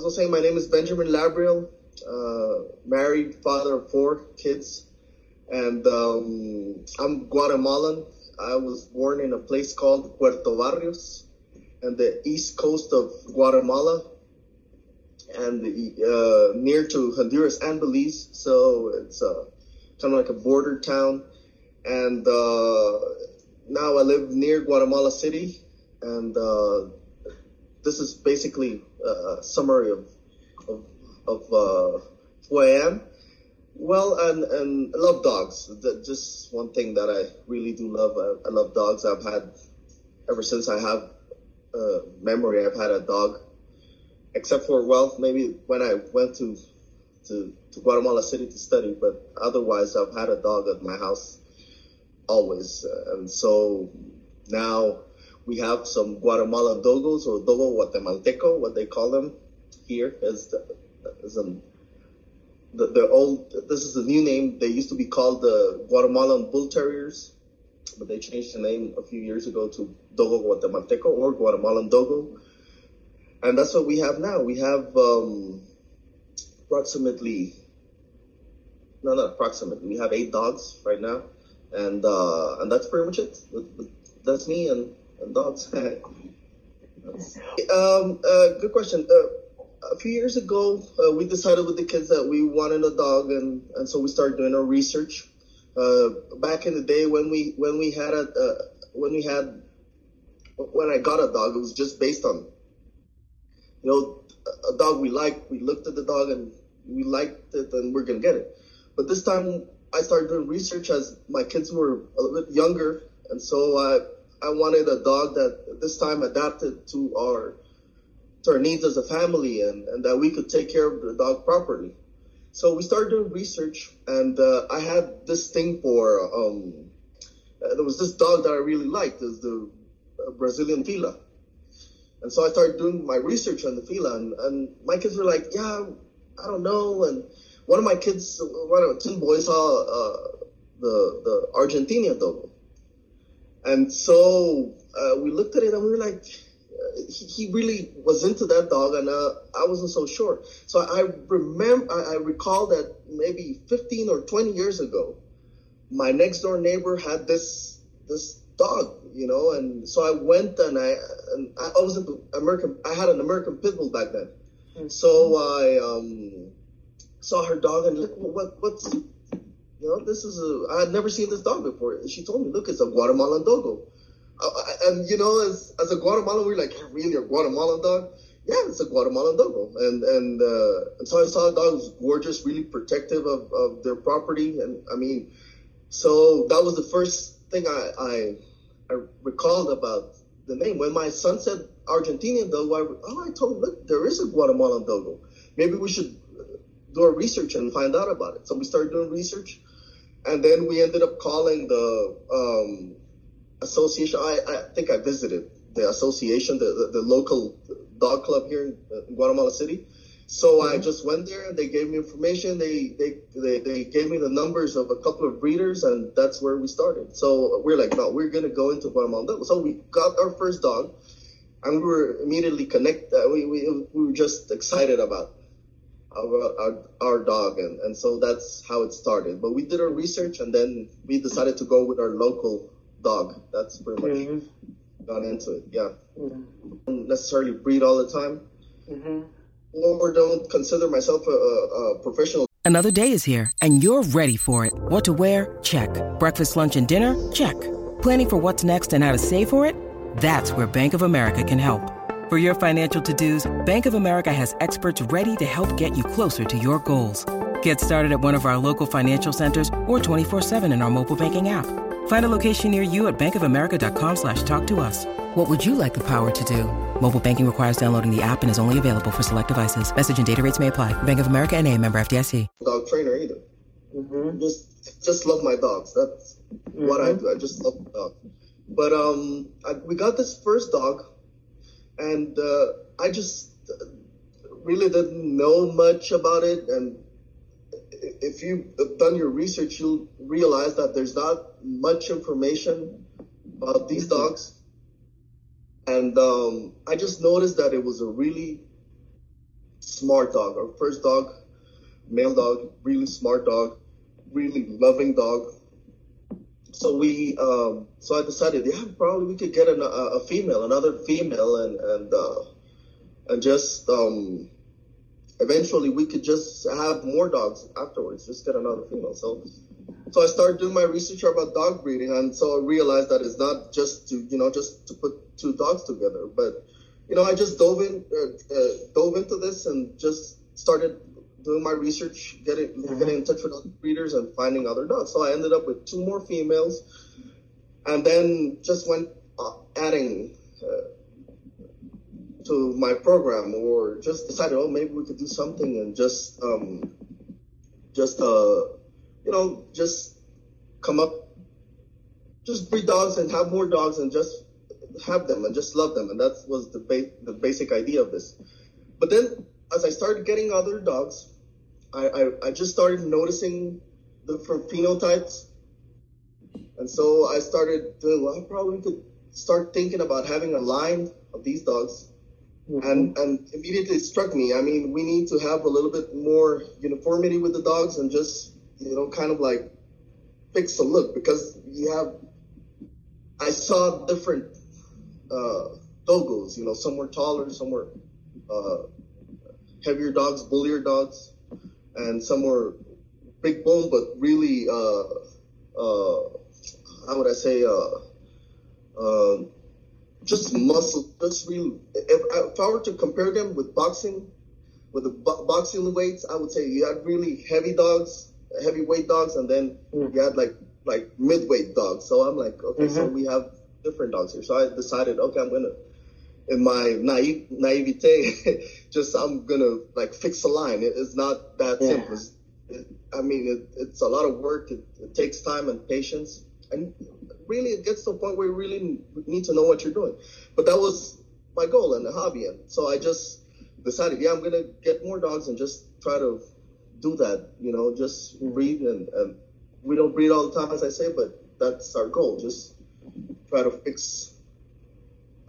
I was saying, my name is Benjamin Labriel, uh, married, father of four kids, and um, I'm Guatemalan. I was born in a place called Puerto Barrios, and the east coast of Guatemala, and uh, near to Honduras and Belize. So it's uh, kind of like a border town. And uh, now I live near Guatemala City, and uh, this is basically a summary of of, of uh, who I am. Well, and and I love dogs. That just one thing that I really do love. I, I love dogs. I've had ever since I have uh, memory. I've had a dog, except for well, maybe when I went to to to Guatemala City to study. But otherwise, I've had a dog at my house always, and so now we have some Guatemalan dogos or dogo guatemalteco, what they call them here is the, is an, the, the old, this is the new name. They used to be called the Guatemalan Bull Terriers, but they changed the name a few years ago to Dogo Guatemalteco or Guatemalan Dogo. And that's what we have now. We have um, approximately, no, not approximately, we have eight dogs right now. And uh, and that's pretty much it. That's me and dogs. um, uh, good question. Uh, a few years ago, uh, we decided with the kids that we wanted a dog, and, and so we started doing our research. Uh, back in the day when we when we had a uh, when we had when I got a dog, it was just based on you know a dog we liked. We looked at the dog and we liked it, and we're gonna get it. But this time, I started doing research as my kids were a little bit younger, and so I I wanted a dog that this time adapted to our to our needs as a family and, and that we could take care of the dog properly. So we started doing research and uh, I had this thing for um, uh, there was this dog that I really liked is the uh, Brazilian Fila. And so I started doing my research on the Fila and, and my kids were like, yeah, I don't know. And one of my kids, one of two boys saw uh, the, the Argentinian dog and so uh, we looked at it and we were like, uh, he, he, really was into that dog, and uh, I wasn't so sure. So I remember, I, I, recall that maybe 15 or 20 years ago, my next door neighbor had this this dog, you know, and so I went and I and I, I was an American. I had an American Pit Bull back then, mm-hmm. so I um, saw her dog and look what what's you know, this is a, I had never seen this dog before. She told me, look, it's a Guatemalan dogo. and, you know, as, as a Guatemalan, we are like, really, a Guatemalan dog? Yeah, it's a Guatemalan dogo. And, and, uh, and so I saw the dog was gorgeous, really protective of, of their property. And I mean, so that was the first thing I, I, I recalled about the name. When my son said Argentinian dogo, I, oh, I told him, look, there is a Guatemalan dogo. Maybe we should do our research and find out about it. So we started doing research and then we ended up calling the um, association. I, I think I visited the association, the, the, the local dog club here in, in Guatemala City. So mm-hmm. I just went there and they gave me information. They, they, they, they gave me the numbers of a couple of breeders and that's where we started. So we're like, no, we're going to go into Guatemala. So we got our first dog and we were immediately connected. Uh, we, we, we were just excited about our, our, our dog and, and so that's how it started. But we did our research and then we decided to go with our local dog. That's pretty much mm-hmm. gone into it yeah. Mm-hmm. don't necessarily breed all the time. Mm-hmm. or don't consider myself a, a, a professional. Another day is here and you're ready for it. What to wear? Check. Breakfast lunch and dinner? Check. Planning for what's next and how to save for it? That's where bank of america can help for your financial to-dos, Bank of America has experts ready to help get you closer to your goals. Get started at one of our local financial centers or 24-7 in our mobile banking app. Find a location near you at bankofamerica.com slash talk to us. What would you like the power to do? Mobile banking requires downloading the app and is only available for select devices. Message and data rates may apply. Bank of America and a member FDIC. Dog trainer either. Mm-hmm. Just, just love my dogs. That's mm-hmm. what I do. I just love dogs. But um, I, we got this first dog and uh, I just really didn't know much about it. And if you've done your research, you'll realize that there's not much information about these mm-hmm. dogs. And um, I just noticed that it was a really smart dog. Our first dog, male dog, really smart dog, really loving dog. So we, um, so I decided, yeah, probably we could get an, a, a female, another female, and and uh, and just um, eventually we could just have more dogs afterwards. Just get another female. So so I started doing my research about dog breeding, and so I realized that it's not just to you know just to put two dogs together, but you know I just dove in uh, uh, dove into this and just started doing my research, getting mm-hmm. getting in touch with other breeders and finding other dogs. So I ended up with two more females, and then just went uh, adding. Uh, to my program, or just decided, oh, maybe we could do something and just, um, just uh, you know, just come up, just breed dogs and have more dogs and just have them and just love them. And that was the, ba- the basic idea of this. But then as I started getting other dogs, I, I, I just started noticing different phenotypes. And so I started doing, well, I probably could start thinking about having a line of these dogs. Mm-hmm. And, and immediately it struck me, I mean, we need to have a little bit more uniformity with the dogs and just you know, kind of like fix the look because you have. I saw different uh, dogos. You know, some were taller, some were uh, heavier dogs, bullier dogs, and some were big bone but really, uh, uh, how would I say, uh, uh, just muscle, just really. If, if I were to compare them with boxing, with the bo- boxing weights, I would say you had really heavy dogs heavyweight dogs, and then mm. you had like like midweight dogs. So I'm like, okay, mm-hmm. so we have different dogs here. So I decided, okay, I'm gonna, in my naive naivete, just I'm gonna like fix a line. It, it's not that yeah. simple. It's, it, I mean, it, it's a lot of work. It, it takes time and patience, and really, it gets to a point where you really need to know what you're doing. But that was my goal and the hobby, and so I just decided, yeah, I'm gonna get more dogs and just try to do that. You know, just breathe and, and we don't breathe all the time, as I say, but that's our goal. Just try to fix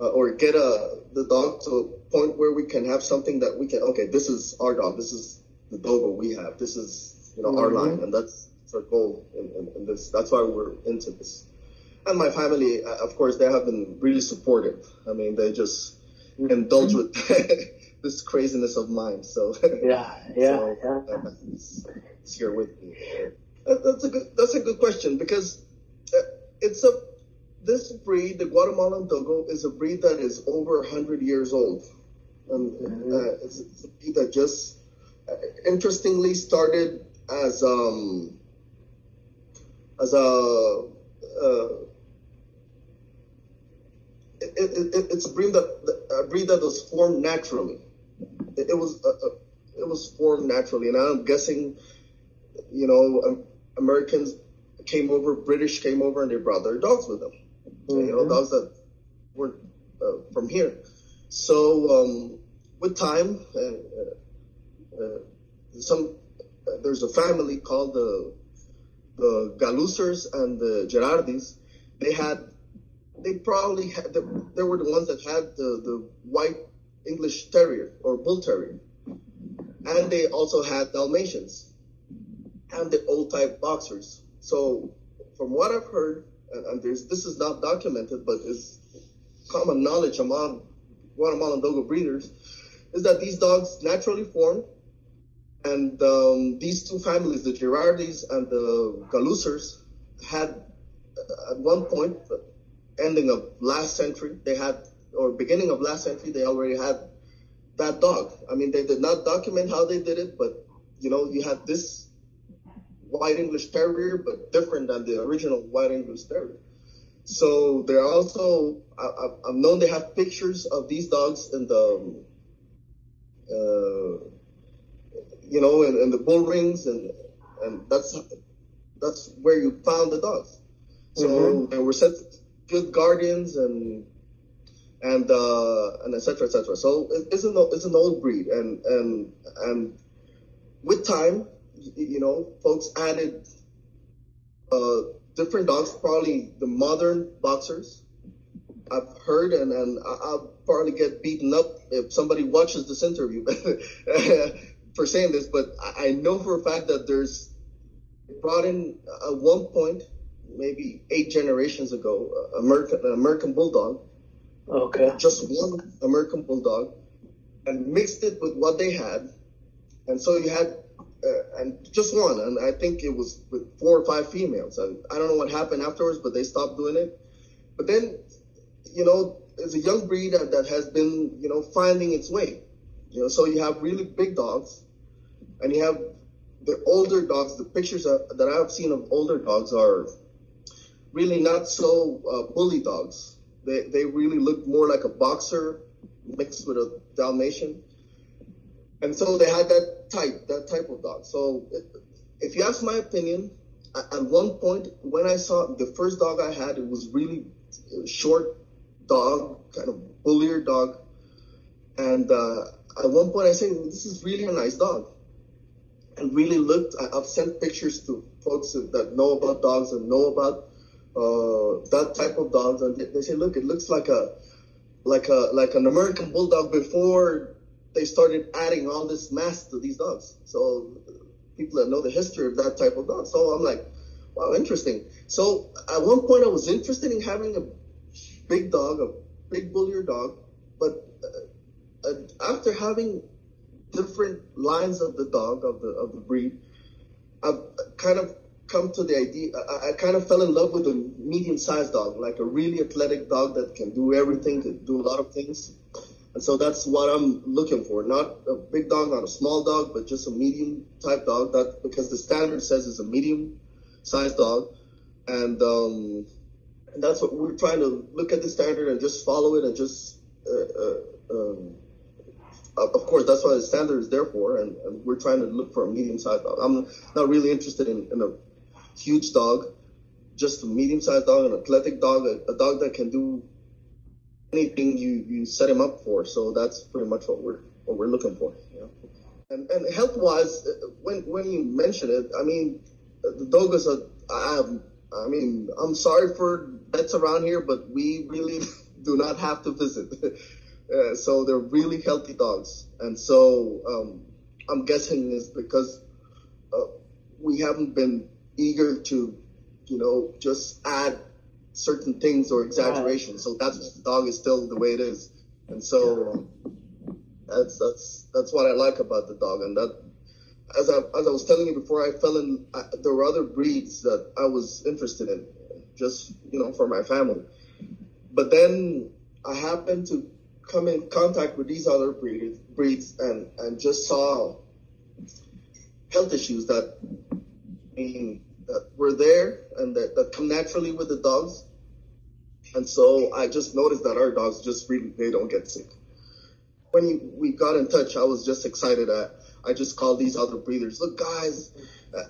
uh, or get a uh, the dog to a point where we can have something that we can. Okay, this is our dog. This is the dogo we have. This is you know mm-hmm. our line, and that's, that's our goal in, in, in, this. That's why we're into this. And my family, uh, of course, they have been really supportive. I mean, they just mm-hmm. indulge with this craziness of mine. So yeah, yeah, so, yeah. Uh, it's, it's, here with me. Uh, that's a good. That's a good question because it's a this breed, the Guatemalan Dogo, is a breed that is over hundred years old. and mm-hmm. uh, it's, it's, a breed that just uh, interestingly started as um as a uh, it, it, it's a breed that a breed that was formed naturally it, it was uh, uh, it was formed naturally, and I'm guessing, you know, um, Americans came over, British came over, and they brought their dogs with them. Mm-hmm. You know, dogs that were uh, from here. So um, with time, uh, uh some there's a family called the the Galusers and the Gerardis. They had they probably had the, they were the ones that had the the white English Terrier or Bull Terrier. And they also had Dalmatians and the old type boxers. So from what I've heard, and, and this is not documented, but it's common knowledge among Guatemalan Dogo breeders, is that these dogs naturally form, and um, these two families, the Girardis and the Galusers, had at one point, ending of last century, they had or beginning of last century, they already had that dog. I mean, they did not document how they did it, but you know, you had this white English Terrier, but different than the original white English Terrier. So they're also, I, have known they have pictures of these dogs in the, uh, you know, in, in, the bull rings, and and that's that's where you found the dogs. So mm-hmm. they were set good guardians and and uh, and etc. etc. So it's an it's an old breed, and and and with time, you know, folks added uh, different dogs, probably the modern boxers, I've heard, and, and I'll probably get beaten up if somebody watches this interview for saying this, but I know for a fact that there's brought in at one point, maybe eight generations ago, American American Bulldog. Okay. Just one American Bulldog, and mixed it with what they had, and so you had uh, and just one, and I think it was with four or five females, and I don't know what happened afterwards, but they stopped doing it. But then, you know, it's a young breed that, that has been, you know, finding its way. You know, so you have really big dogs, and you have the older dogs. The pictures that, I've seen of older dogs are really not so uh, bully dogs. They they really look more like a boxer mixed with a Dalmatian, and so they had that type, that type of dog. So if you ask my opinion, at one point when I saw the first dog I had, it was really short dog, kind of bullier dog. And uh, at one point I said, this is really a nice dog. And really looked, I've sent pictures to folks that know about dogs and know about uh, that type of dogs. And they say, look, it looks like a, like a, like an American bulldog before they started adding all this mass to these dogs. So people that know the history of that type of dog. So I'm like, wow, interesting. So at one point I was interested in having a big dog, a big bullier dog, but uh, uh, after having different lines of the dog of the of the breed, I've kind of come to the idea. I, I kind of fell in love with a medium-sized dog, like a really athletic dog that can do everything, can do a lot of things. And so that's what I'm looking for. Not a big dog, not a small dog, but just a medium type dog. That because the standard says it's a medium sized dog. And um, and that's what we're trying to look at the standard and just follow it and just uh, uh, um, of course that's what the standard is there for and, and we're trying to look for a medium sized dog. I'm not really interested in, in a huge dog, just a medium sized dog, an athletic dog, a, a dog that can do anything you, you set him up for. So that's pretty much what we're what we're looking for. You know? And and health wise, when when you mention it, I mean, the Dogos are. I I mean, I'm sorry for vets around here, but we really do not have to visit. uh, so they're really healthy dogs, and so um, I'm guessing it's because uh, we haven't been eager to, you know, just add certain things or exaggerations. So that's the dog is still the way it is, and so that's that's that's what I like about the dog. And that, as I as I was telling you before, I fell in. I, there were other breeds that I was interested in, just you know for my family. But then I happened to come in contact with these other breeds, breeds and and just saw health issues that I mean that were there and that, that come naturally with the dogs. And so I just noticed that our dogs just really, they don't get sick. When we got in touch, I was just excited. I, I just called these other breeders. Look, guys, uh,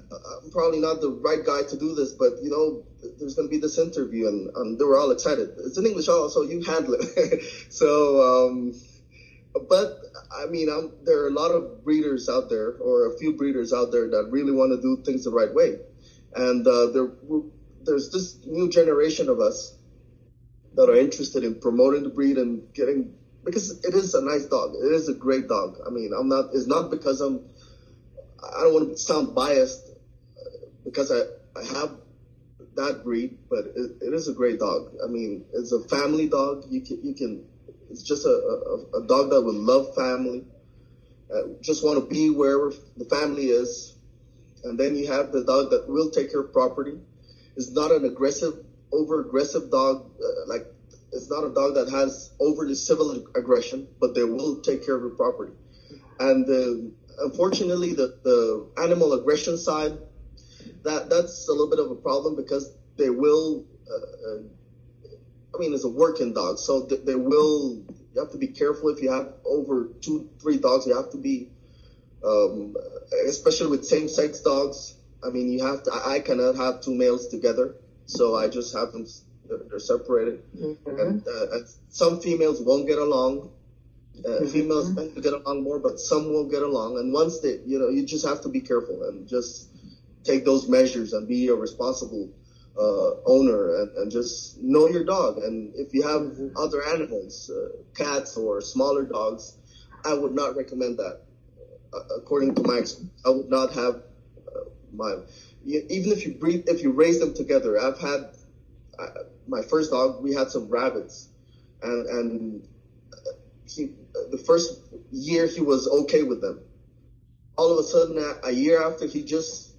I'm probably not the right guy to do this, but you know, there's going to be this interview, and, and they were all excited. It's in English, also. You handle it. so, um, but I mean, I'm, there are a lot of breeders out there, or a few breeders out there that really want to do things the right way. And uh, there, there's this new generation of us that are interested in promoting the breed and getting because it is a nice dog. It is a great dog. I mean, I'm not. It's not because I'm. I don't want to sound biased because I I have that breed, but it, it is a great dog. I mean, it's a family dog. You can you can. It's just a, a, a dog that will love family. Uh, just want to be wherever the family is and then you have the dog that will take of property. It's not an aggressive, over aggressive dog. Uh, like it's not a dog that has overly civil aggression, but they will take care of your property. And uh, unfortunately, the, the animal aggression side, that that's a little bit of a problem because they will. Uh, uh I mean, it's a working dog, so they will. You have to be careful if you have over two, three dogs. You have to be um, especially with same-sex dogs. I mean, you have to. I cannot have two males together, so I just have them. They're separated, mm-hmm. and, uh, and, some females won't get along. Uh, mm-hmm. Females tend to get along more, but some won't get along. And once they, you know, you just have to be careful and just take those measures and be a responsible uh, owner and, and, just know your dog. And if you have mm-hmm. other animals, uh, cats or smaller dogs, I would not recommend that. Uh, according to my experience, I would not have uh, my even if you breed if you raise them together. I've had uh, my first dog. We had some rabbits, and and he the first year he was okay with them. All of a sudden, a year after, he just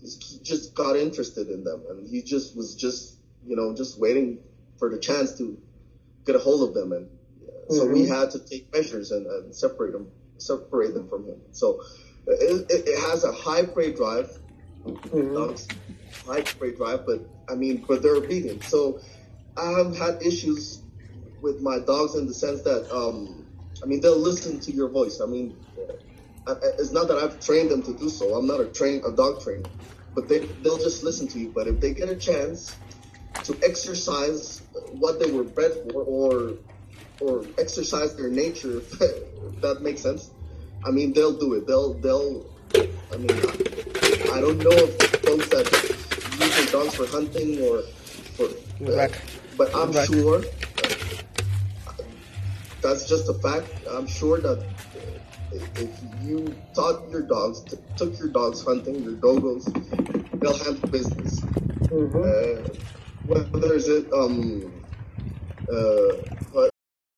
he just got interested in them, and he just was just you know just waiting for the chance to get a hold of them, and uh, so mm-hmm. we had to take measures and, and, separate them separate them from him. So it, it, it has a high prey drive, mm-hmm. dogs, high prey drive, but I mean, but they're obedient. So I have had issues with my dogs in the sense that um, I mean they'll listen to your voice. I mean it's not that I've trained them to do so. I'm not a train a dog trainer, but they they'll just listen to you. But if they get a chance to exercise what they were bred for, or or exercise their nature, if that makes sense. I mean, they'll do it. They'll they'll. I mean, I don't know if folks that use their dogs for hunting or for, uh, but I'm sure that's just a fact. I'm sure that if you taught your dogs, t- took your dogs hunting, your dogos, they'll handle business. Mm-hmm. Uh, whether is it um, uh,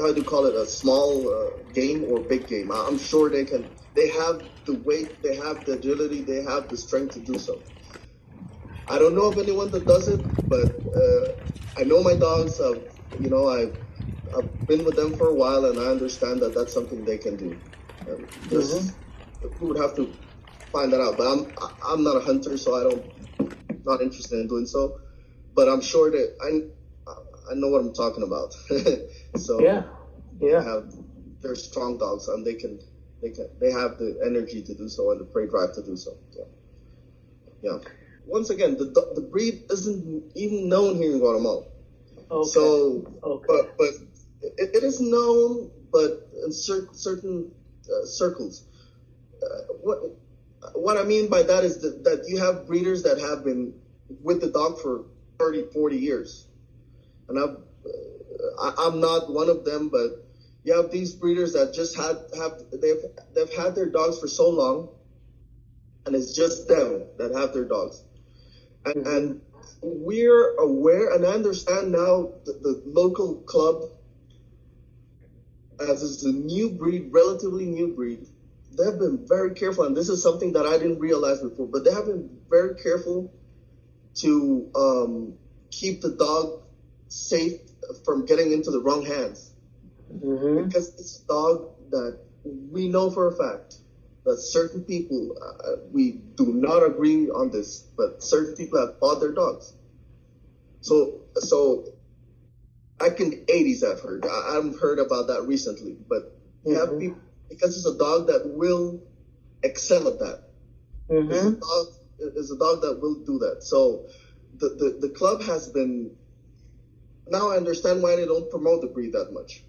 how do you call it a small uh, game or big game. I'm sure they can. They have the weight, they have the agility, they have the strength to do so. I don't know of anyone that does it, but uh, I know my dogs. Have, you know, I've I've been with them for a while, and I understand that that's something they can do. Um, just mm-hmm. we would have to find that out. But I'm I'm not a hunter, so I don't not interested in doing so. But I'm sure that I I know what I'm talking about. so yeah, yeah, have, they're strong dogs and they can they can they have the energy to do so and the prey drive to do so. Yeah, yeah. Once again, the the breed isn't even known here in Guatemala. Okay. So, okay. but but it, it is known, but in cer- certain uh, circles. Uh, what what I mean by that is that, that you have breeders that have been with the dog for 30, 40 years and I've, I, am not one of them, but you have these breeders that just had have they've they've had their dogs for so long, and it's just them that have their dogs, and, mm-hmm. and we're aware, and I understand now the, the local club, as is a new breed, relatively new breed, they've been very careful, and this is something that I didn't realize before, but they have been very careful to um, keep the dog safe from getting into the wrong hands. Mm-hmm. Because it's a dog that we know for a fact that certain people, uh, we do not agree on this, but certain people have bought their dogs. So, so in the 80s, I've heard, I haven't heard about that recently, but you mm-hmm. have people, because it's a dog that will excel at that. Mm-hmm. It's, a dog, it's a dog that will do that. So the, the, the club has been now I understand why they don't promote the breed that much,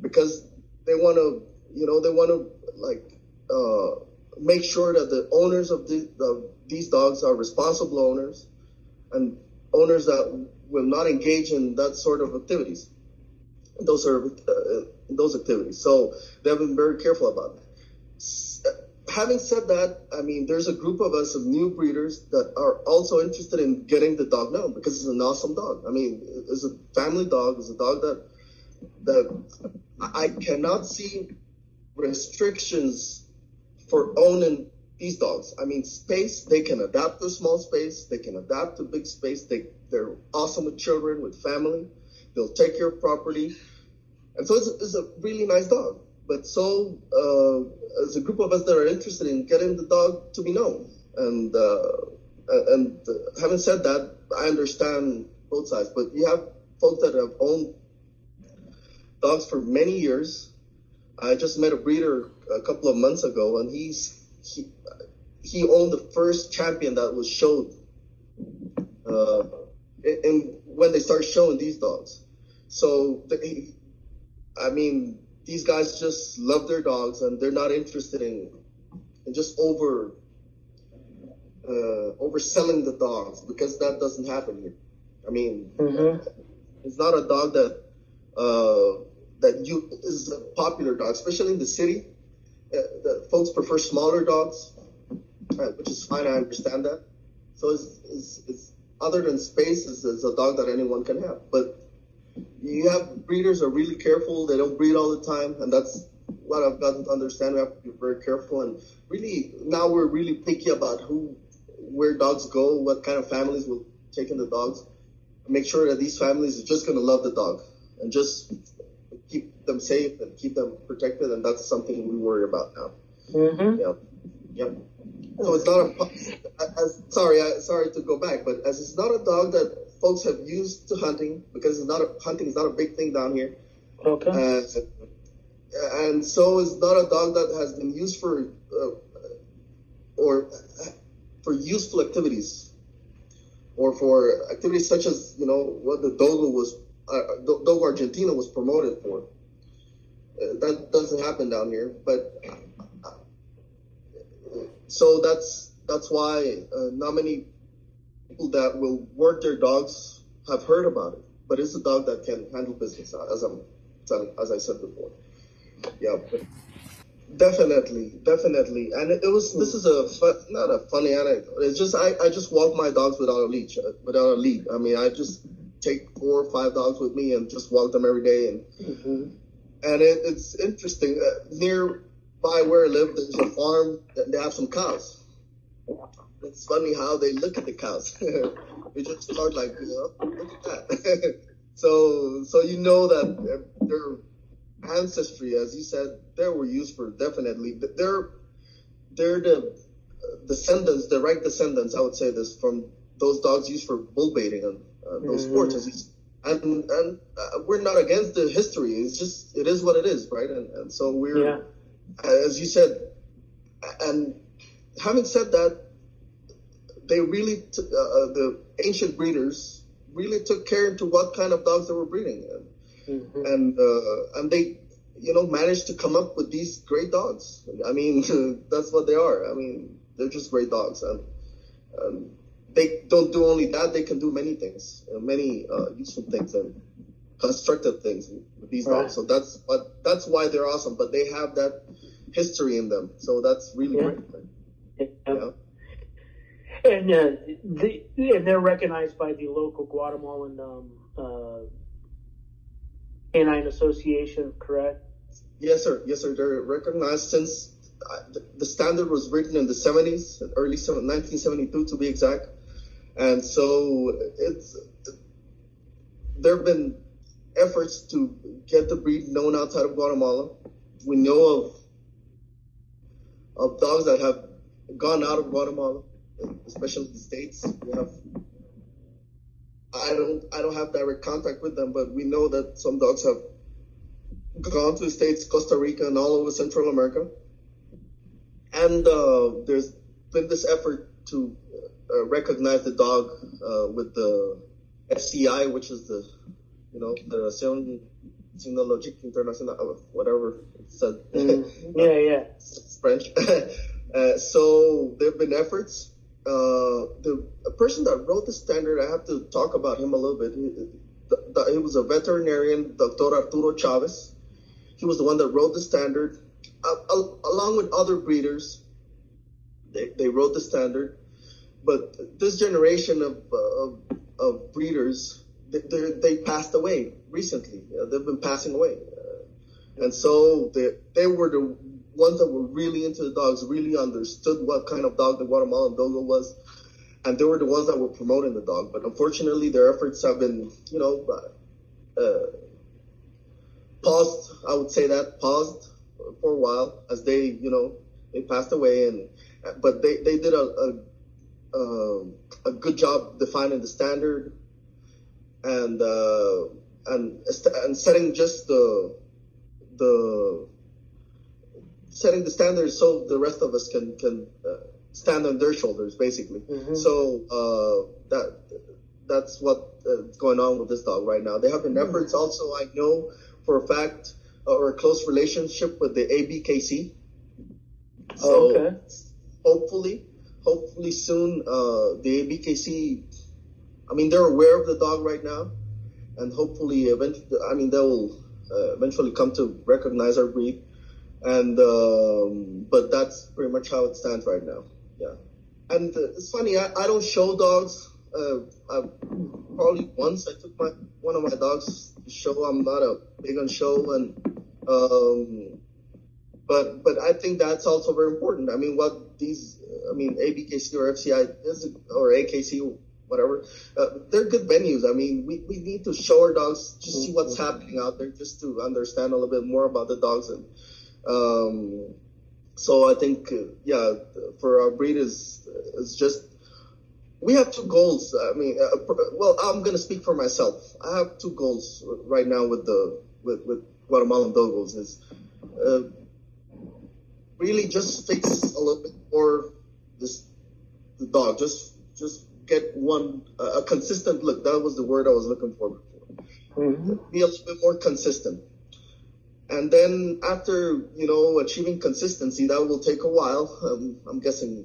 because they want to, you know, they want to like uh, make sure that the owners of, the, of these dogs are responsible owners and owners that will not engage in that sort of activities, those are uh, those activities. So they have been very careful about it having said that, I mean, there's a group of us of new breeders that are also interested in getting the dog known because it's an awesome dog. I mean, it's a family dog. It's a dog that that I cannot see restrictions for owning these dogs. I mean, space, they can adapt to small space. They can adapt to big space. They, they're awesome with children, with family. They'll take care of property. And so it's, it's a really nice dog but so uh, as a group of us that are interested in getting the dog to be known, and uh, and uh, having said that, I understand both sides. But you have folks that have owned dogs for many years. I just met a breeder a couple of months ago, and he's he he owned the first champion that was showed. Uh, and when they start showing these dogs, so they, I mean, these guys just love their dogs and they're not interested in, in just over uh, overselling the dogs because that doesn't happen here. I mean, mm-hmm. it's not a dog that uh, that you is a popular dog, especially in the city. Uh, the folks prefer smaller dogs, uh, which is fine. I understand that. So it's, it's, it's other than space, is a dog that anyone can have. But you have breeders are really careful. They don't breed all the time, and that's what I've gotten to understand. We have to be very careful, and really now we're really picky about who, where dogs go, what kind of families will take in the dogs. Make sure that these families are just going to love the dog and just them safe and keep them protected, and that's something we worry about now. Mm-hmm. Yeah. Yep. So it's not a. As, sorry, I, sorry to go back, but as it's not a dog that folks have used to hunting because it's not a, hunting is not a big thing down here. Okay. Uh, and so it's not a dog that has been used for uh, or for useful activities or for activities such as you know what the Dogo was uh, Dogo Argentina was promoted for. That doesn't happen down here, but so that's that's why uh, not many people that will work their dogs have heard about it, but it's a dog that can handle business, as I'm as I said before. Yeah, definitely, definitely. And it, it was this is a fun, not a funny anecdote. It's just I, I just walk my dogs without a leash, uh, without a lead. I mean, I just take four or five dogs with me and just walk them every day. And mm-hmm. And it, it's interesting. Uh, nearby where I live, there's a farm. They have some cows it's funny how they look at the cows. we just start like, you know, look at that. so, so you know that their ancestry, as you said, they were used for definitely. They're they're the descendants, direct descendants. I would say this from those dogs used for bull baiting and uh, those mm-hmm. sports. And and uh, we're not against the history. It's just it is what it is, right? And and so we're, yeah. as you said, and having said that, they really, t- uh, uh, the ancient breeders really took care into what kind of dogs they were breeding, and mm-hmm. and, uh, and they, you know, managed to come up with these great dogs. I mean, that's what they are. I mean, they're just great dogs, and, and they don't do only that; they can do many things, uh, many uh, useful things, and constructive things with these right. dogs. So that's what that's why they're awesome. But they have that history in them, so that's really yeah. great. Yeah. yeah and uh, the, and they're recognized by the local Guatemalan um, uh, canine association, correct? Yes, sir. Yes, sir. They're recognized since uh, the standard was written in the 70s, early 1972 to be exact, and so it's there have been efforts to get the breed known outside of Guatemala. We know of of dogs that have gone out of Guatemala especially the states. We have. I don't. I don't have direct contact with them, but we know that some dogs have gone to the states, Costa Rica, and all over Central America. And uh, there's been this effort to uh, recognize the dog uh, with the FCI, which is the, you know, the Asociación Cynologique Internacional, whatever it said. Mm, yeah, yeah. French. Uh, so there have been efforts uh, the person that wrote the standard, I have to talk about him a little bit. He, the, he was a veterinarian, Dr. Arturo Chavez. He was the one that wrote the standard, uh, along with other breeders. They, they wrote the standard, but this generation of of, of breeders, they, they passed away recently. They've been passing away, uh, and so they they were the ones that were really into the dogs, really understood what kind of dog the Guatemalan Dogo was, and they were the ones that were promoting the dog. But unfortunately, their efforts have been, you know, uh, paused. I would say that paused for a while as they, you know, they passed away, and but they they did a, a uh, a good job defining the standard and uh, and and setting just the the setting the standards so the rest of us can can uh, stand on their shoulders basically Mhm. so uh, that that's what's uh, going on with this dog right now they have been efforts also i know for a fact uh, or a close relationship with the abkc so okay. hopefully hopefully soon uh, the abkc i mean they're aware of the dog right now and hopefully eventually i mean they'll uh, eventually come to recognize our breed. And um, but that's pretty much how it stands right now yeah. And uh, it's funny i, I don't show dogs uh, I, probably once i took my one of my dogs to show. I'm not a big on show and um, but but I think that's also very important. I mean, what these, I mean, ABKC or FCI is, or AKC, whatever, uh, they're good venues. I mean, we, we need to show our dogs, just see what's happening out there, just to understand a little bit more about the dogs. And um, so I think, uh, yeah, for our breed is is just. We have two goals. I mean, uh, well, I'm gonna speak for myself. I have two goals right now with the with with Guatemalan Dogos. Is uh, really just fix a little bit more this the dog. Just just get one uh, a consistent look. That was the word I was looking for before. Mhm. Be a little bit more consistent. And then after you know achieving consistency, that will take a while. Um, I'm guessing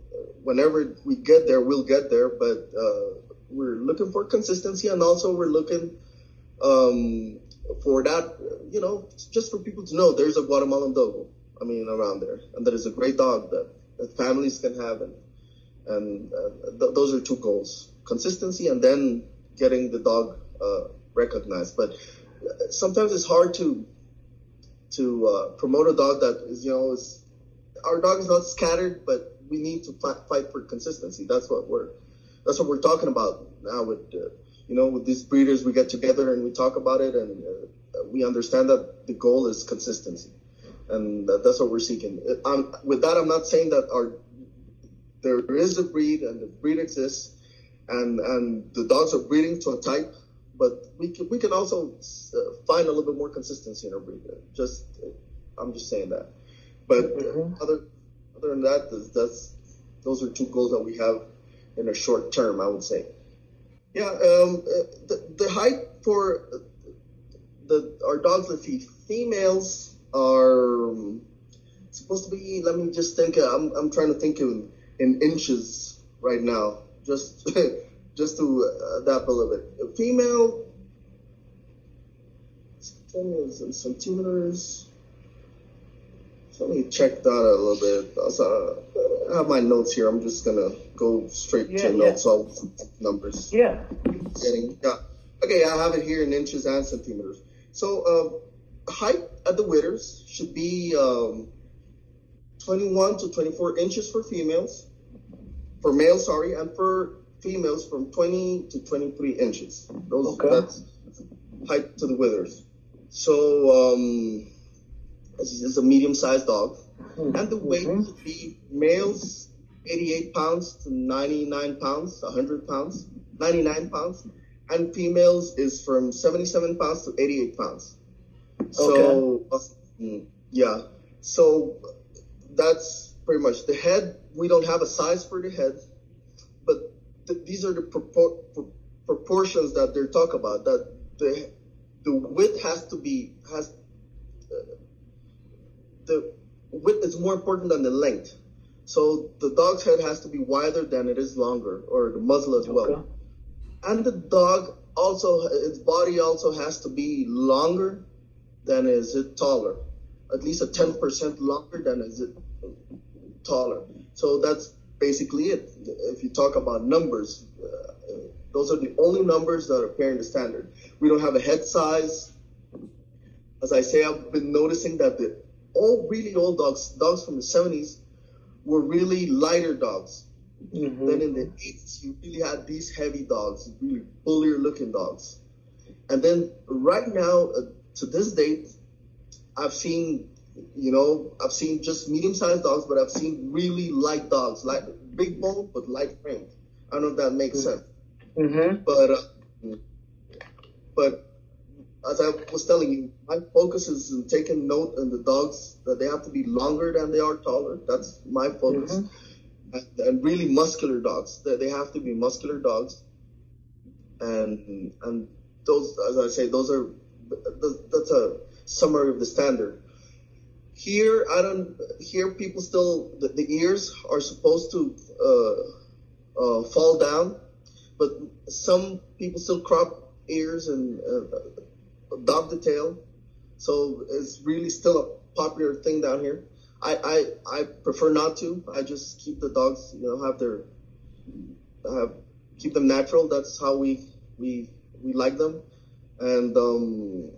uh, whenever we get there, we'll get there. But uh, we're looking for consistency, and also we're looking um, for that. You know, just for people to know there's a Guatemalan dog. I mean, around there, and that is a great dog that, that families can have, and and uh, th- those are two goals: consistency, and then getting the dog uh, recognized. But uh, sometimes it's hard to to uh, promote a dog that is, you know, is our dog is not scattered, but we need to fight, for consistency. That's what we're that's what we're talking about now with uh, you know with these breeders. We get together and we talk about it, and uh, we understand that the goal is consistency and that, that's what we're seeking. Um, with that, I'm not saying that our there is a breed and the breed exists, and and the dogs are breeding to a type, but we can we can also uh, find a little bit more consistency in our breed. Just uh, I'm just saying that. But Mhm. other other than that, that's, that's those are two goals that we have in a short term. I would say. Yeah, um, uh, the, the height for the our dogs, let's see, females are um, supposed to be. Let me just think. uh, I'm I'm trying to think in in inches right now, just just to uh, adapt a little bit. A female centimeters. So let me check that a little bit. Also, uh, I have my notes here. I'm just gonna go straight Yeah, to yeah. notes. So numbers Yeah. getting yeah. Okay, I have it here in inches and centimeters. So uh, height at the withers should be um, 21 to 24 inches for females, for males, sorry, and for females from 20 to 23 inches. Those Okay. that's height to the withers. So um, this is a medium-sized dog, and the weight Mhm. should be males 88 pounds to 99 pounds, 100 pounds, 99 pounds, and females is from 77 pounds to 88 pounds. So, uh, mm, yeah. So that's pretty much the head. We don't have a size for the head, but th- these are the propor- pro- proportions that they're talking about. That the the width has to be has uh, the width is more important than the length. So the dog's head has to be wider than it is longer, or the muzzle as well. And the dog also, its body also has to be longer than is it taller. At least a 10% longer than is it taller. So that's basically it. If you talk about numbers, uh, those are the only numbers that appear in the standard. We don't have a head size. As I say, I've been noticing that the old, really old dogs, dogs from the 70s, were really lighter dogs. Mhm. Then in the 80s, you really had these heavy dogs, really bullier looking dogs. And then right now, uh, to this date, I've seen you know, I've seen just medium-sized dogs, but I've seen really light dogs, like big bone but light frame. I don't know if that makes sense. Mm-hmm. But uh, but as I was telling you, my focus is in taking note in the dogs that they have to be longer than they are taller. That's my focus. And, and really muscular dogs. That they have to be muscular dogs. And and those, as I say, those are that's a summary of the standard. Here, I don't. Here, people still the, the ears are supposed to uh, uh, fall down, but some people still crop ears and uh, dog the tail. So it's really still a popular thing down here. I, I I prefer not to. I just keep the dogs, you know, have their have keep them natural. That's how we we we like them, and um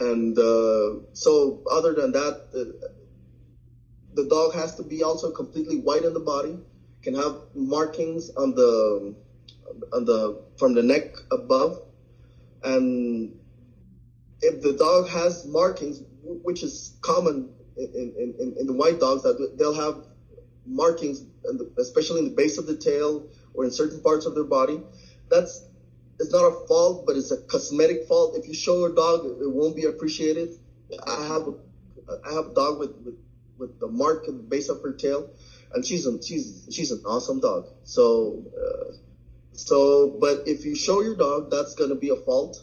and uh, so other than that, the, the dog has to be also completely white in the body. Can have markings on the on the from the neck above, and if the dog has markings, which is common in, in, in the white dogs, that they'll have markings, especially in the base of the tail or in certain parts of their body. That's it's not a fault, but it's a cosmetic fault. If you show your dog, it won't be appreciated. I have a, I have a dog with, with, with the mark at the base of her tail, and she's a, she's she's an awesome dog. So uh, so, but if you show your dog, that's gonna be a fault,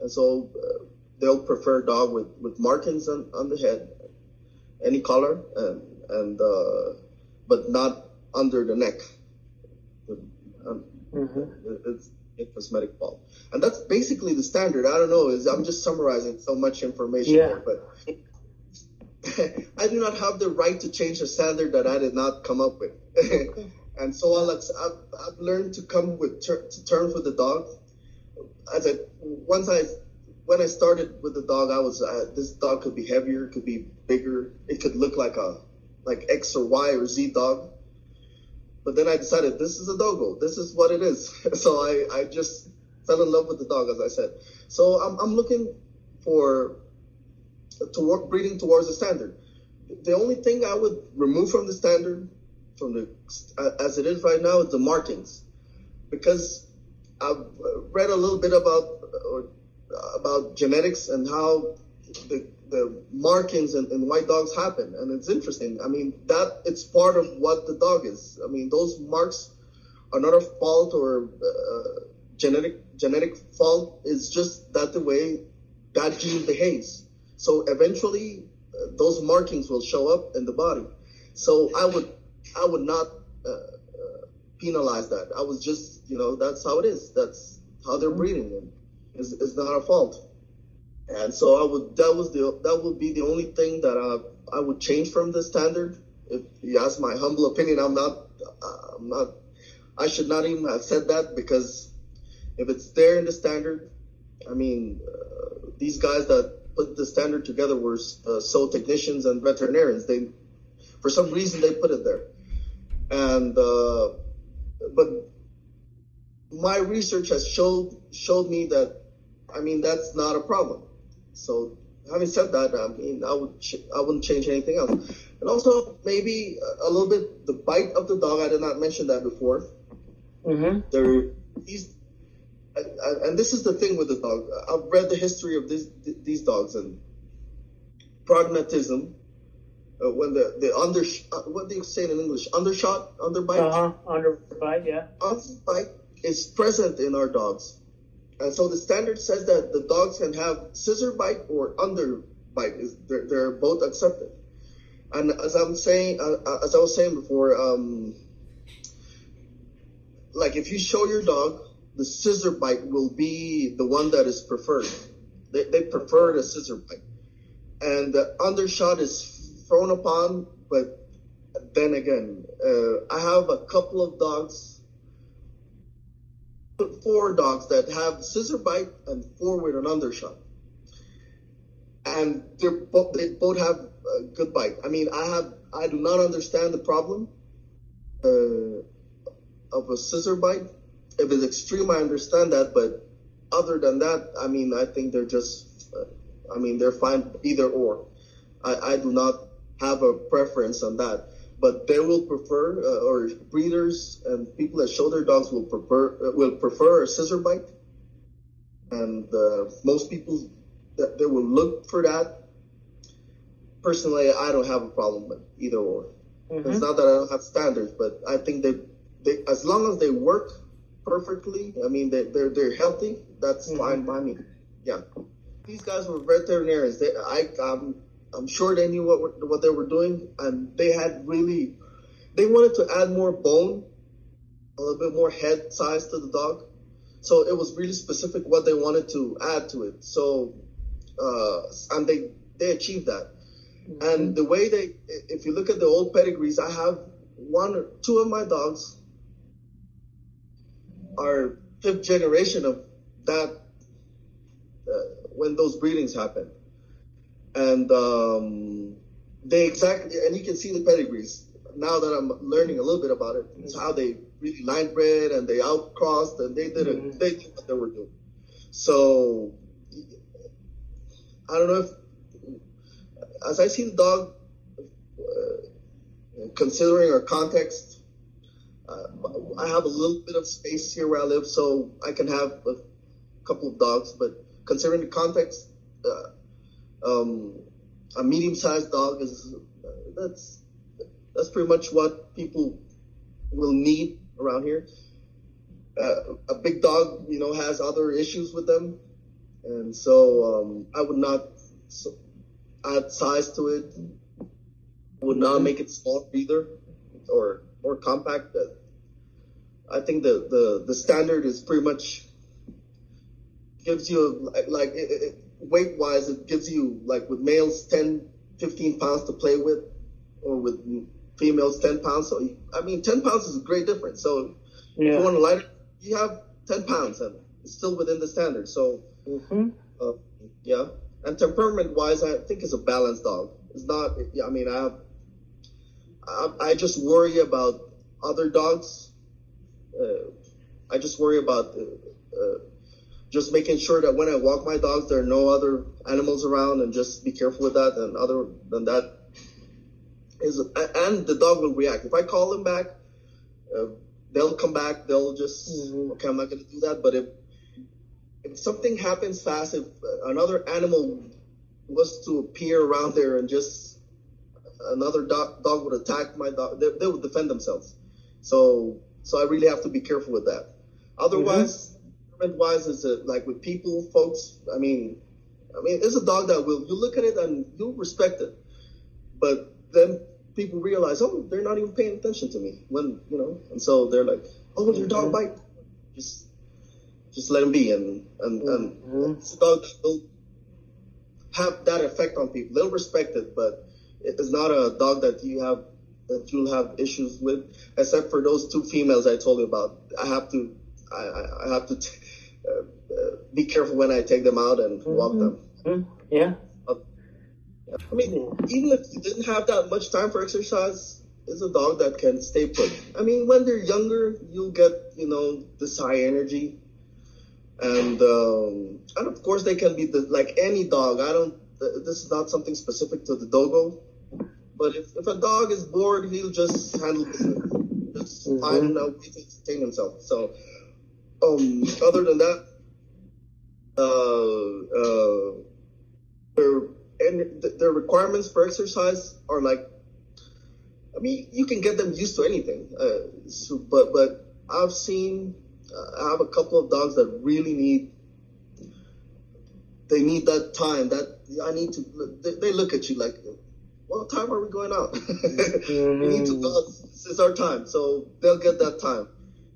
and so uh, they'll prefer a dog with with markings on, on the head, any color, and and uh, but not under the neck. Um, Mm-hmm. It's a cosmetic fault, and that's basically the standard. I don't know. Is I'm just summarizing so much information Yeah. here, but I do not have the right to change a standard that I did not come up with. and so I'll, I've, I've learned to come with ter- to terms with the dog. As I once I when I started with the dog, I was uh, this dog could be heavier, could be bigger, it could look like a like X or Y or Z dog. But then I decided this is a dogo. This is what it is. so I, I just fell in love with the dog, as I said. So I'm, I'm looking for to work breeding towards the standard. The only thing I would remove from the standard, from the as it is right now, is the markings, because I've read a little bit about or about genetics and how the the markings and, white dogs happen, and it's interesting. I mean that it's part of what the dog is. I mean those marks are not a fault or uh, genetic genetic fault. It's just that the way that gene behaves. So eventually, uh, those markings will show up in the body. So I would I would not uh, uh, penalize that. I was just you know that's how it is. That's how they're breeding, and it's, it's not a fault. And so I would that was the that would be the only thing that I I would change from the standard. If you ask my humble opinion, I'm not I'm not I should not even have said that because if it's there in the standard, I mean uh, these guys that put the standard together were uh, so technicians and veterinarians. They for some reason they put it there, and uh, but my research has showed showed me that I mean that's not a problem. So having said that, I mean I would ch- I wouldn't change anything else. And also maybe a little bit the bite of the dog. I did not mention that before. Mm-hmm. There, he's and, and this is the thing with the dog. I've read the history of this, these dogs and pragmatism. Uh, when the the under uh, what do you say in English? Undershot, underbite. Uh huh. Underbite, yeah. Underbite is present in our dogs. And so the standard says that the dogs can have scissor bite or under bite. they're, they're both accepted. And as I'm saying, uh, as I was saying before, um, like if you show your dog, the scissor bite will be the one that is preferred. They, they prefer the scissor bite, and the undershot is thrown upon. But then again, uh, I have a couple of dogs four dogs that have scissor bite and four with an undershot. And they're both, they both have good bite. I mean, I have, I do not understand the problem uh, of a scissor bite. If it's extreme, I understand that, but other than that, I mean, I think they're just, uh, I mean, they're fine either or. I, I do not have a preference on that. But they will prefer, uh, or breeders and people that show their dogs will prefer uh, will prefer a scissor bite, and uh, most people that they will look for that. Personally, I don't have a problem with either or. Mm-hmm. It's not that I don't have standards, but I think they, they as long as they work perfectly, I mean they, they're they're healthy. That's mm-hmm. fine by me. Yeah, these guys were veterinarians. They, I I'm, I'm sure they knew what what they were doing, and they had really they wanted to add more bone, a little bit more head size to the dog. So it was really specific what they wanted to add to it. So uh, and they they achieved that. Mm-hmm. And the way they, if you look at the old pedigrees, I have one or two of my dogs are fifth generation of that uh, when those breedings happen, and um, they exactly and you can see the pedigrees now that I'm learning a little bit about it. It's how they really line bred and they outcrossed and they did mm-hmm. They did what they were doing. So I don't know if as I see the dog, uh, considering our context, uh, I have a little bit of space here where I live, so I can have a couple of dogs. But considering the context, uh, um, a medium-sized dog is that's that's pretty much what people will need around here. Uh, a big dog, you know, has other issues with them, and so um, I would not add size to it. Would not make it small either, or more compact. I think the the the standard is pretty much gives you like it, it, weight wise, it gives you like with males 10, 15 pounds to play with, or with females 10 pounds. So I mean, 10 pounds is a great difference. So yeah. if you want to light it, you have 10 pounds and it's still within the standard. So mm-hmm. uh, yeah. And temperament wise, I think it's a balanced dog. It's not. I mean, I have. I, I just worry about other dogs. Uh, I just worry about uh, uh, just making sure that when I walk my dogs, there are no other animals around, and just be careful with that. And other than that, is and the dog will react if I call them back. Uh, they'll come back. They'll just mm-hmm. okay. I'm not going to do that. But if if something happens fast, if another animal was to appear around there and just another dog, dog would attack my dog, they, they, would defend themselves. So, so I really have to be careful with that. Otherwise, mm-hmm. Wise, is it like with people, folks? I mean, I mean, it's a dog that will you look at it and you'll respect it, but then people realize, oh, they're not even paying attention to me when you know, and so they're like, oh, your dog mm-hmm. bite? Just just let them be, and and mm-hmm. and it's about they'll have that effect on people. They'll respect it, but it's not a dog that you have that you'll have issues with, except for those two females I told you about. I have to I, I have to t- be careful when I take them out and mm-hmm. walk them. Mm-hmm. Yeah. Uh, I mean, even if you didn't have that much time for exercise, it's a dog that can stay put. I mean, when they're younger, you'll get, you know, this high energy and um, and of course they can be the, like any dog. I don't. This is not something specific to the dogo, but if, if a dog is bored, he'll just handle business, just mm-hmm. find a way to entertain himself. So, um, other than that, uh, uh, their and their requirements for exercise are like. I mean, you can get them used to anything, uh, so, but but I've seen I have a couple of dogs that really need they need that time that I need to they, they look at you like what time are we going out mm-hmm. we need to go this is our time so they'll get that time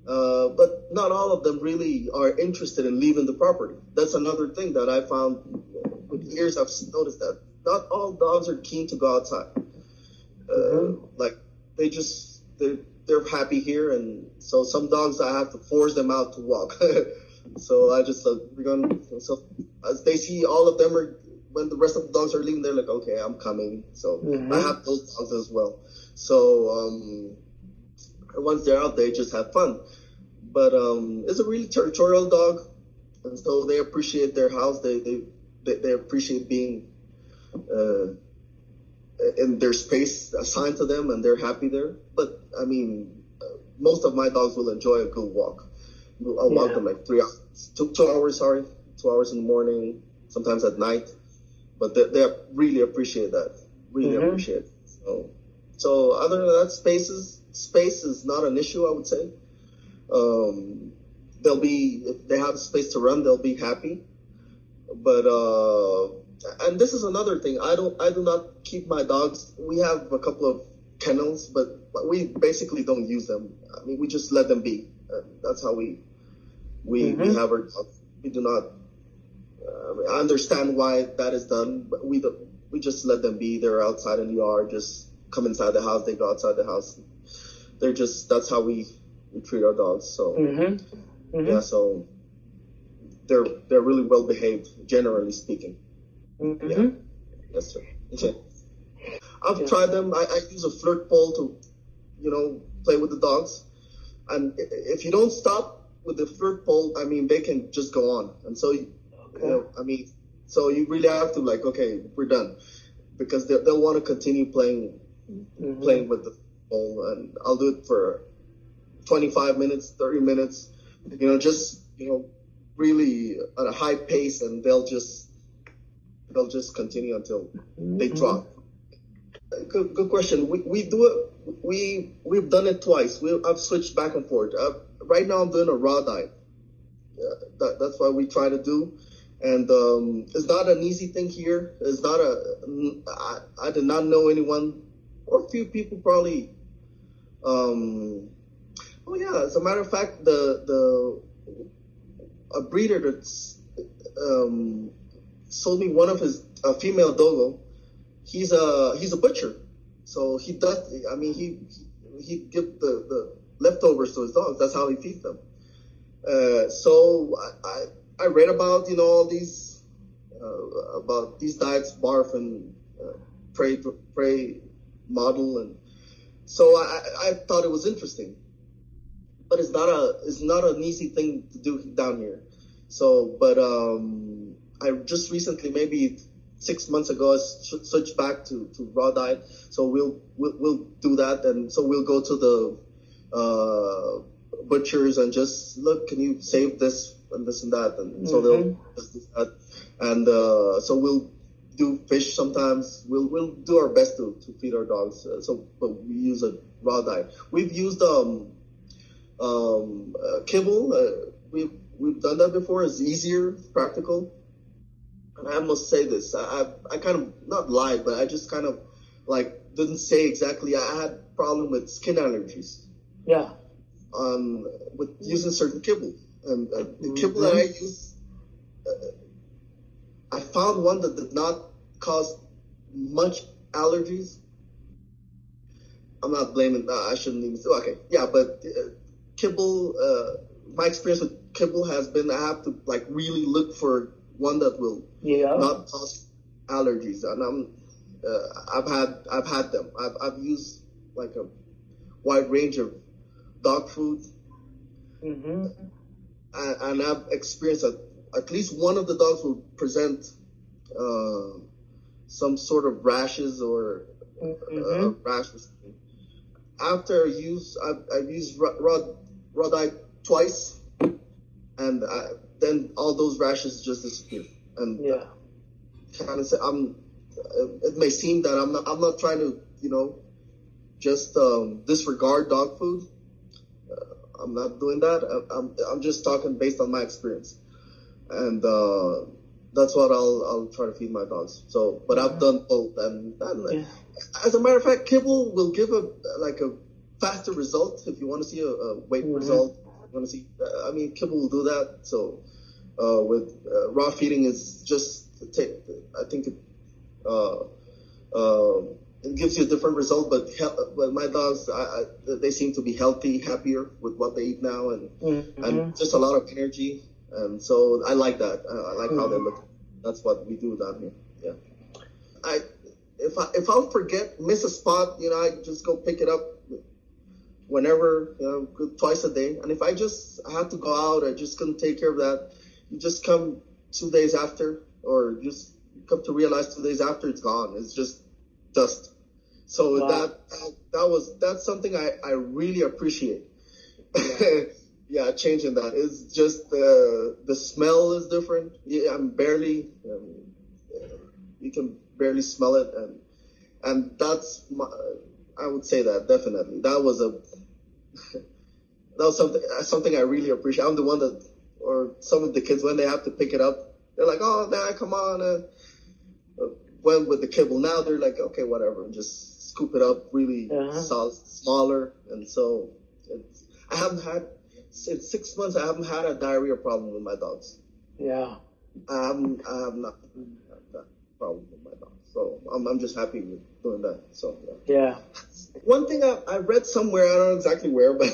uh, but not all of them really are interested in leaving the property that's another thing that I found with years I've noticed that not all dogs are keen to go outside uh, mm-hmm. like they just they they're happy here, and so some dogs I have to force them out to walk. so I just uh, we're going. So as they see all of them are when the rest of the dogs are leaving, they're like, okay, I'm coming. So mm-hmm. I have those dogs as well. So um, once they're out, they just have fun. But um, it's a really territorial dog, and so they appreciate their house. They they they, they appreciate being uh, in their space assigned to them and they're happy there. But I mean, uh, most of my dogs will enjoy a good walk. I'll walk them like three hours, two, two hours, sorry, two hours in the morning, sometimes at night. But they, they really appreciate that. Really Mhm. appreciate it. So, so other than that, spaces, space is not an issue, I would say. Um, they'll be, if they have space to run, they'll be happy. But, uh, and this is another thing. I don't, I do not keep my dogs. We have a couple of kennels, but, we basically don't use them. I mean, we just let them be. Uh, that's how we, we, we Mhm. have our dogs. We do not, uh, I, mean, I understand why that is done, but we don't, we just let them be. They're outside in the yard, just come inside the house. They go outside the house. They're just, that's how we, we treat our dogs. So, Mm-hmm. Mm-hmm. yeah, so they're, they're really well behaved, generally speaking. Mm-hmm. Yeah. Yes, sir. Okay. I've Yeah. tried them. I, I use a flirt pole to, you know, play with the dogs. And if you don't stop with the flirt pole, I mean, they can just go on. And so, you Okay. know, I mean, so you really have to like, okay, we're done, because they, they'll want to continue playing, Mhm. playing with the pole. And I'll do it for 25 minutes, 30 minutes, you know, just, you know, really at a high pace, and they'll just, they'll just continue until they Mhm. drop. Good, good question. We, we do it. We we've done it twice. We I've switched back and forth. Uh, right now I'm doing a raw diet. Uh, that, that's what we try to do, and um, it's not an easy thing here. It's not a. I, I did not know anyone, or a few people probably. Um, oh yeah, as a matter of fact, the the a breeder that um, sold me one of his a female dogo he's a he's a butcher, so he does. I mean, he he give the the leftovers to his dogs. That's how he feeds them. Uh, so I, I I read about you know all these uh, about these diets, barf and uh, prey prey model, and so I I thought it was interesting, but it's not a it's not an easy thing to do down here. So, but um, I just recently maybe six months ago, I switched back to, to raw diet. So we'll, we'll we'll do that, and so we'll go to the uh, butchers and just look. Can you save this and this and that? And so they'll just do that, and uh, so we'll do fish sometimes. We'll we'll do our best to, to feed our dogs. Uh, so, but we use a raw diet. We've used um um uh, kibble. Uh, we've we've done that before. It's easier, practical. And I must say this. I, I, I kind of not lied, but I just kind of like didn't say exactly. I had problem with skin allergies Yeah. um, with using certain kibble. And uh, the kibble that I use, uh, I found one that did not cause much allergies. I'm not blaming. Uh, I shouldn't even. say Okay, yeah, but uh, kibble. Uh, my experience with kibble has been I have to like really look for one that will Yeah. not cause allergies, and I'm uh, I've had I've had them. I've I've used like a wide range of dog food, mm-hmm. and, and I've experienced that at least one of the dogs will present uh, some sort of rashes or uh, Mhm. rashes. After use, I've, I've used raw, raw, raw twice, and I, then all those rashes just disappear. And Yeah. kind of say I'm. It may seem that I'm not. I'm not trying to, you know, just um, disregard dog food. Uh, I'm not doing that. I, I'm. I'm just talking based on my experience, and uh, that's what I'll. I'll try to feed my dogs. So, but I've done both, and, and Yeah. as a matter of fact, kibble will give a like a faster result if you want to see a, a weight Mhm. result. You want to see? I mean, kibble will do that. So uh, with uh, raw feeding is just take. I think it uh, uh, it gives you a different result. But he- but my dogs, I, I, they seem to be healthy, happier with what they eat now, and Mm-hmm. and just a lot of energy. And so I like that. I, I like how they look. That's what we do down here. Yeah. I if I if I'll forget miss a spot, you know, I just go pick it up whenever, you know, twice a day. And if I just I have to go out, I just couldn't take care of that. You just come two days after, or just come to realize two days after it's gone. It's just dust. So Wow. that, that that was that's something I I really appreciate. Yeah, changing that is just the the smell is different. Yeah, I'm barely um, you can barely smell it, and and that's my, I would say that definitely that was a that was something something I really appreciate. I'm the one that or some of the kids when they have to pick it up, they're like, "Oh, dad, come on." Uh, uh, when with the kibble now, they're like, "Okay, whatever," just scoop it up really Uh-huh. smaller, and so it's, I haven't had in six months. I haven't had a diarrhea problem with my dogs. Yeah. I haven't. I have not had that problem with my dogs. So I'm, I'm just happy with doing that. So yeah. Yeah. One thing I, I read somewhere, I don't know exactly where, but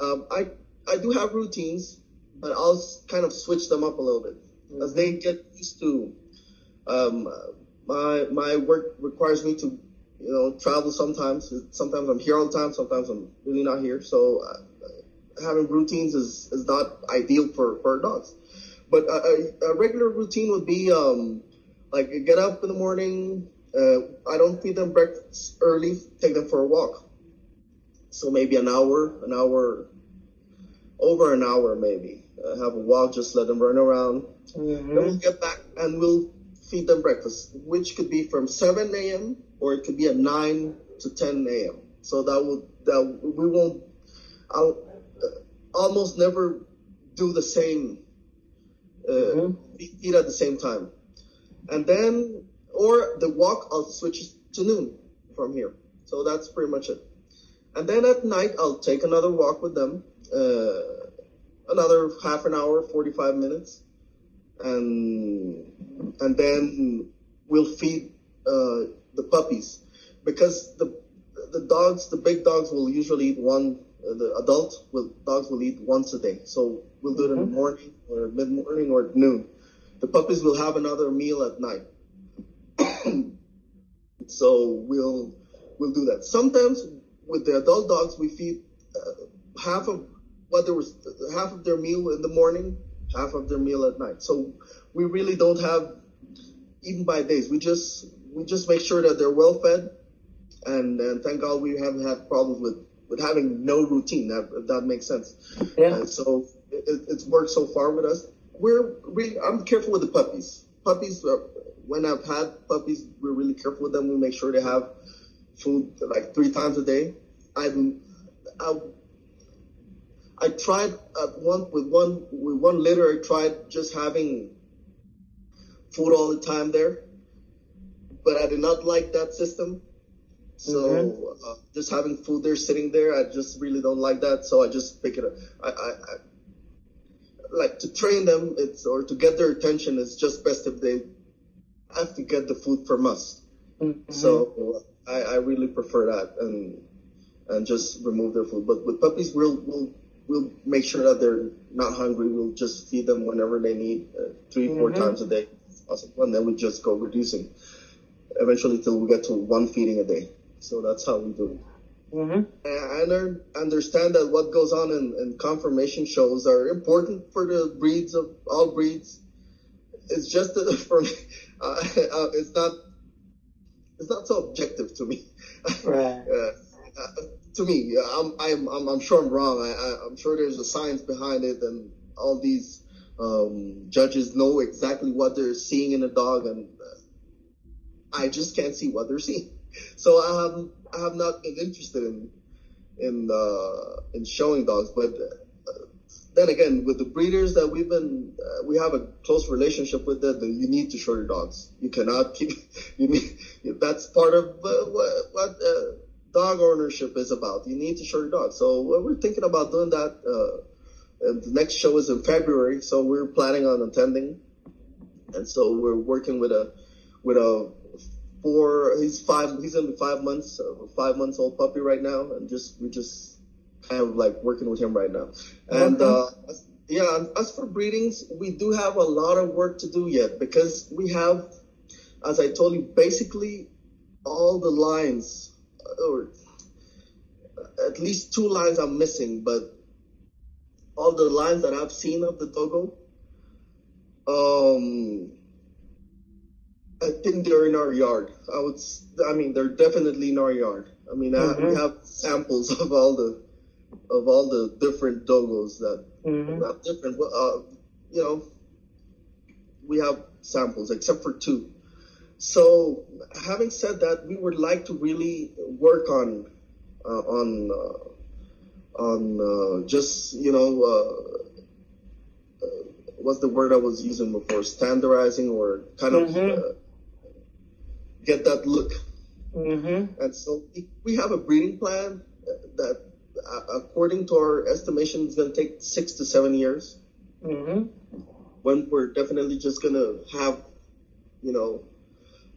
um, I I do have routines, but I'll kind of switch them up a little bit as they get used to. Um, my my work requires me to, you know, travel sometimes. Sometimes I'm here all the time. Sometimes I'm really not here. So uh, having routines is is not ideal for for dogs. But a, a, a regular routine would be um, like get up in the morning. Uh, I don't feed them breakfast early. Take them for a walk. So maybe an hour, an hour, over an hour maybe. Uh, have a walk. Just let them run around. Then we'll get back and we'll feed them breakfast, which could be from 7 a.m. or it could be at 9 to 10 a.m. So that would that we won't. I'll uh, almost never do the same uh, eat at the same time. And then, or the walk, I'll switch to noon from here. So that's pretty much it. And then at night, I'll take another walk with them, uh, another half an hour, 45 minutes. And, and then we'll feed, uh, the puppies because the, the dogs, the big dogs will usually eat one, uh, the adult will, dogs will eat once a day. So we'll do it in the morning or mid morning or at noon. The puppies will have another meal at night. So we'll we'll do that. Sometimes with the adult dogs, we feed uh, half of what there was half of their meal in the morning, half of their meal at night. So we really don't have even by days. We just we just make sure that they're well fed, and, and thank God we haven't had problems with with having no routine. That, if that makes sense. Yeah. And so it, it's worked so far with us. We're really, I'm careful with the puppies. Puppies, uh, when I've had puppies, we're really careful with them. We make sure they have food like three times a day. I've, I, I tried at one with one with one litter. I tried just having food all the time there, but I did not like that system. So uh, just having food there sitting there, I just really don't like that. So I just pick it up. I, I, I like to train them. It's or to get their attention. It's just best if they have to get the food from us. So I, I really prefer that and and just remove their food. But with puppies, we'll we'll we'll make sure that they're not hungry. We'll just feed them whenever they need, uh, 3 four times a day, possible. and then we just go reducing eventually till we get to one feeding a day. So that's how we do it. Mm-hmm. I under- understand that what goes on in, in conformation shows are important for the breeds of all breeds. It's just that for me, uh, uh, it's not it's not so objective to me. Right. uh, uh, to me, uh, I'm, I'm I'm I'm sure I'm wrong. I, I I'm sure there's a science behind it, and all these um, judges know exactly what they're seeing in a dog, and uh, I just can't see what they're seeing. So I have I have not been interested in in uh, in showing dogs, but uh, then again, with the breeders that we've been, uh, we have a close relationship with them. You need to show your dogs. You cannot keep. You need. That's part of uh, what, what uh, dog ownership is about. You need to show your dog. So uh, we're thinking about doing that. Uh, the next show is in February, so we're planning on attending. And so we're working with a with a four. He's five. He's be five months. A five months old puppy right now, and just we just kind of like working with him right now. And uh, yeah, as for breedings, we do have a lot of work to do yet because we have, as I told you, basically all the lines, or at least two lines I'm missing, but all the lines that I've seen of the Dogo, um, I think they're in our yard. I would. I mean, they're definitely in our yard. I mean, mm-hmm. I, we have samples of all the of all the different dogos that mm-hmm. not different. Uh, you know, we have samples except for two. So, having said that, we would like to really work on uh, on uh, on uh, just you know uh, uh, what's the word I was using before? Standardizing or kind of mm-hmm. Uh, get that look. Mm-hmm. And so we have a breeding plan that, according to our estimation, it's going to take six to seven years. Mm-hmm. When we're definitely just going to have, you know,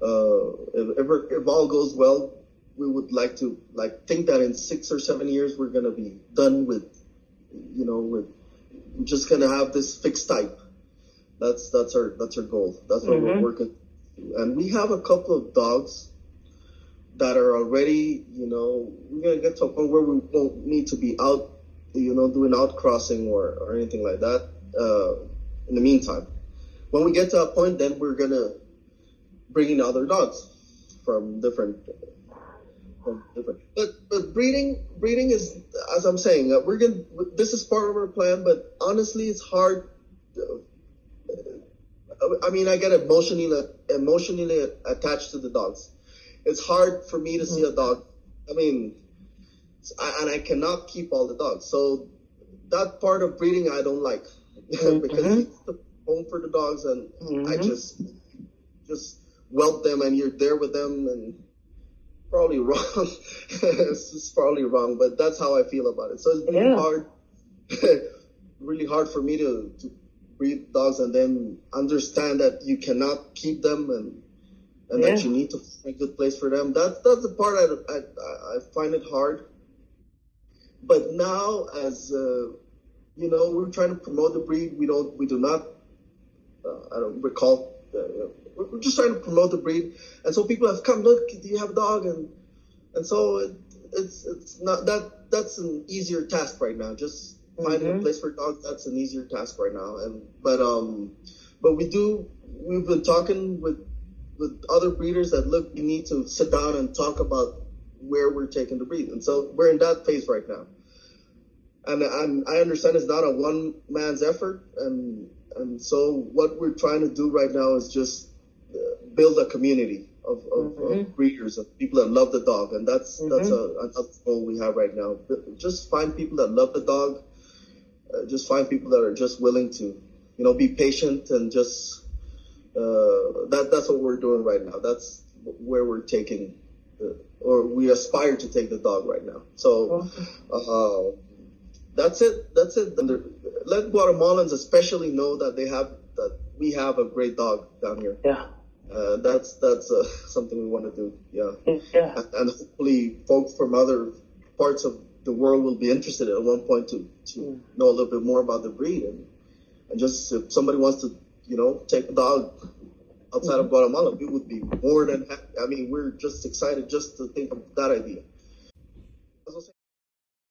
if, if, if all goes well, we would like to like think that in six or seven years we're gonna be done with, you know, with we're just gonna have this fixed type. That's that's our that's our goal. That's what mm-hmm. we're working. And we have a couple of dogs that are already, you know, we're gonna get to a point where we won't need to be out, you know, doing out crossing or or anything like that. Uh, in the meantime, when we get to a point, then we're gonna bring in other dogs from different different. But but breeding breeding is as I'm saying uh, we're gonna this is part of our plan. But honestly, it's hard. Uh, I mean, I get emotionally emotionally attached to the dogs. It's hard for me to see a dog. I mean, I, and I cannot keep all the dogs. So that part of breeding I don't like mm-hmm. because mm-hmm. it's the home for the dogs, and mm-hmm. I just just whelp them, and you're there with them, and probably wrong. it's probably wrong, but that's how I feel about it. So it's really yeah. hard, really hard for me to, to breed dogs and then understand that you cannot keep them and and yeah. that you need to find a good place for them. That's that's the part I, I, I find it hard. But now, as uh, you know, we're trying to promote the breed. We don't, we do not. Uh, I don't recall. Uh, we're just trying to promote the breed, and so people have come. Look, do you have a dog? And and so it, it's it's not that that's an easier task right now. Just finding mm-hmm. a place for dogs that's an easier task right now. And but um, but we do. We've been talking with with other breeders that look. You need to sit down and talk about where we're taking the breed, and so we're in that phase right now. And, and I understand it's not a one man's effort, and and so what we're trying to do right now is just build a community of, of, mm-hmm. of, breeders of people that love the dog, and that's mm-hmm. that's a another goal we have right now. Just find people that love the dog. Uh, just find people that are just willing to, you know, be patient and just uh, that that's what we're doing right now. That's where we're taking, the, or we aspire to take the dog right now. So. Uh, that's it. That's it. Let Guatemalans especially know that they have that we have a great dog down here. Yeah. Uh, that's that's uh, something we want to do. Yeah. Yeah. And, and, hopefully, folks from other parts of the world will be interested at one point to to mm. know a little bit more about the breed and and just if somebody wants to you know, take a dog outside of mm-hmm. Guatemala. We would be more than happy. I mean, we're just excited just to think of that idea.